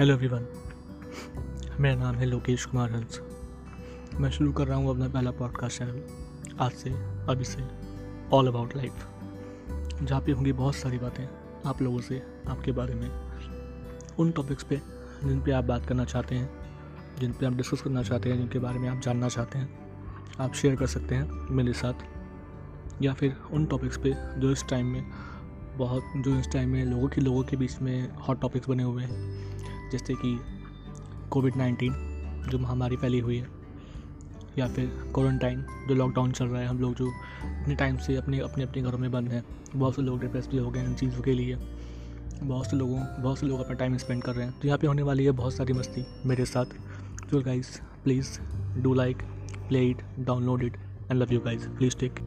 Hello everyone मेरा नाम है लोकेश कुमार हंस। मैं शुरू कर रहा हूँ अपना पहला पॉडकास्ट चैनल आज से अभी से ऑल अबाउट लाइफ जहाँ पे होंगी बहुत सारी बातें आप लोगों से, आपके बारे में। उन टॉपिक्स पे जिन पे आप बात करना चाहते हैं, जिन पे आप डिस्कस करना चाहते हैं, जिनके बारे में आप जानना चाहते हैं, आप शेयर कर सकते हैं मेरे साथ। या फिर उन टॉपिक्स पे जो इस टाइम में बहुत, जो इस टाइम में लोगों के लोगों के बीच में हॉट टॉपिक्स बने हुए हैं जैसे कि कोविड नाइन्टीन जो महामारी फैली हुई है, या फिर क्वारंटाइन जो लॉकडाउन चल रहा है, हम लोग जो इतने टाइम से अपने अपने अपने घरों में बंद हैं, बहुत से लोग डिप्रेस भी हो गए इन चीज़ों के लिए। बहुत से लोगों, बहुत से लोग अपना टाइम स्पेंड कर रहे हैं। तो यहाँ पे होने वाली है बहुत सारी मस्ती मेरे साथ। तो guys please do like play it download it and love you guys please take